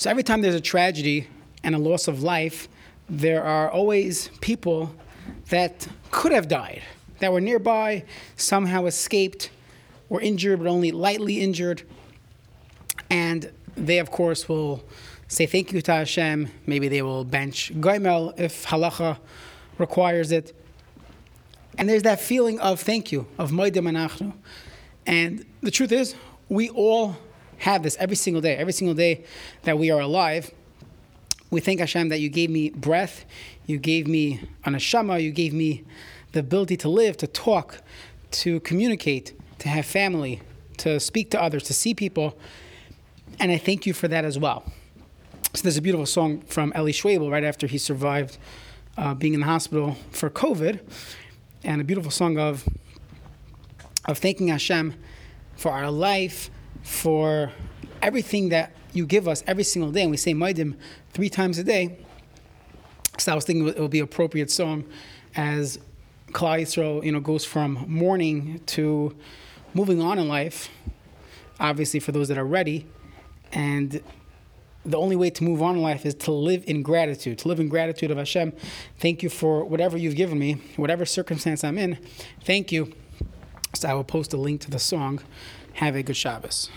So every time there's a tragedy and a loss of life, there are always people that could have died, that were nearby, somehow escaped, were injured, but only lightly injured. And they, of course, will say thank you to Hashem. Maybe they will bench Goimel if halacha requires it. And there's that feeling of thank you, of Moedim Anachnu. And the truth is, we all have this every single day. Every single day that we are alive, we thank Hashem that you gave me breath, you gave me an neshama, you gave me the ability to live, to talk, to communicate, to have family, to speak to others, to see people. And I thank you for that as well. So there's a beautiful song from Eli Schwebel right after he survived uh, being in the hospital for COVID, and a beautiful song of of thanking Hashem for our life, for everything that you give us every single day. And we say Maidim three times a day. So I was thinking it would be appropriate song as Klal Yisrael, you know, goes from mourning to moving on in life. Obviously, for those that are ready, and the only way to move on in life is to live in gratitude, to live in gratitude of Hashem. Thank you for whatever you've given me, whatever circumstance I'm in. Thank you. So I will post a link to the song. Have a good Shabbos.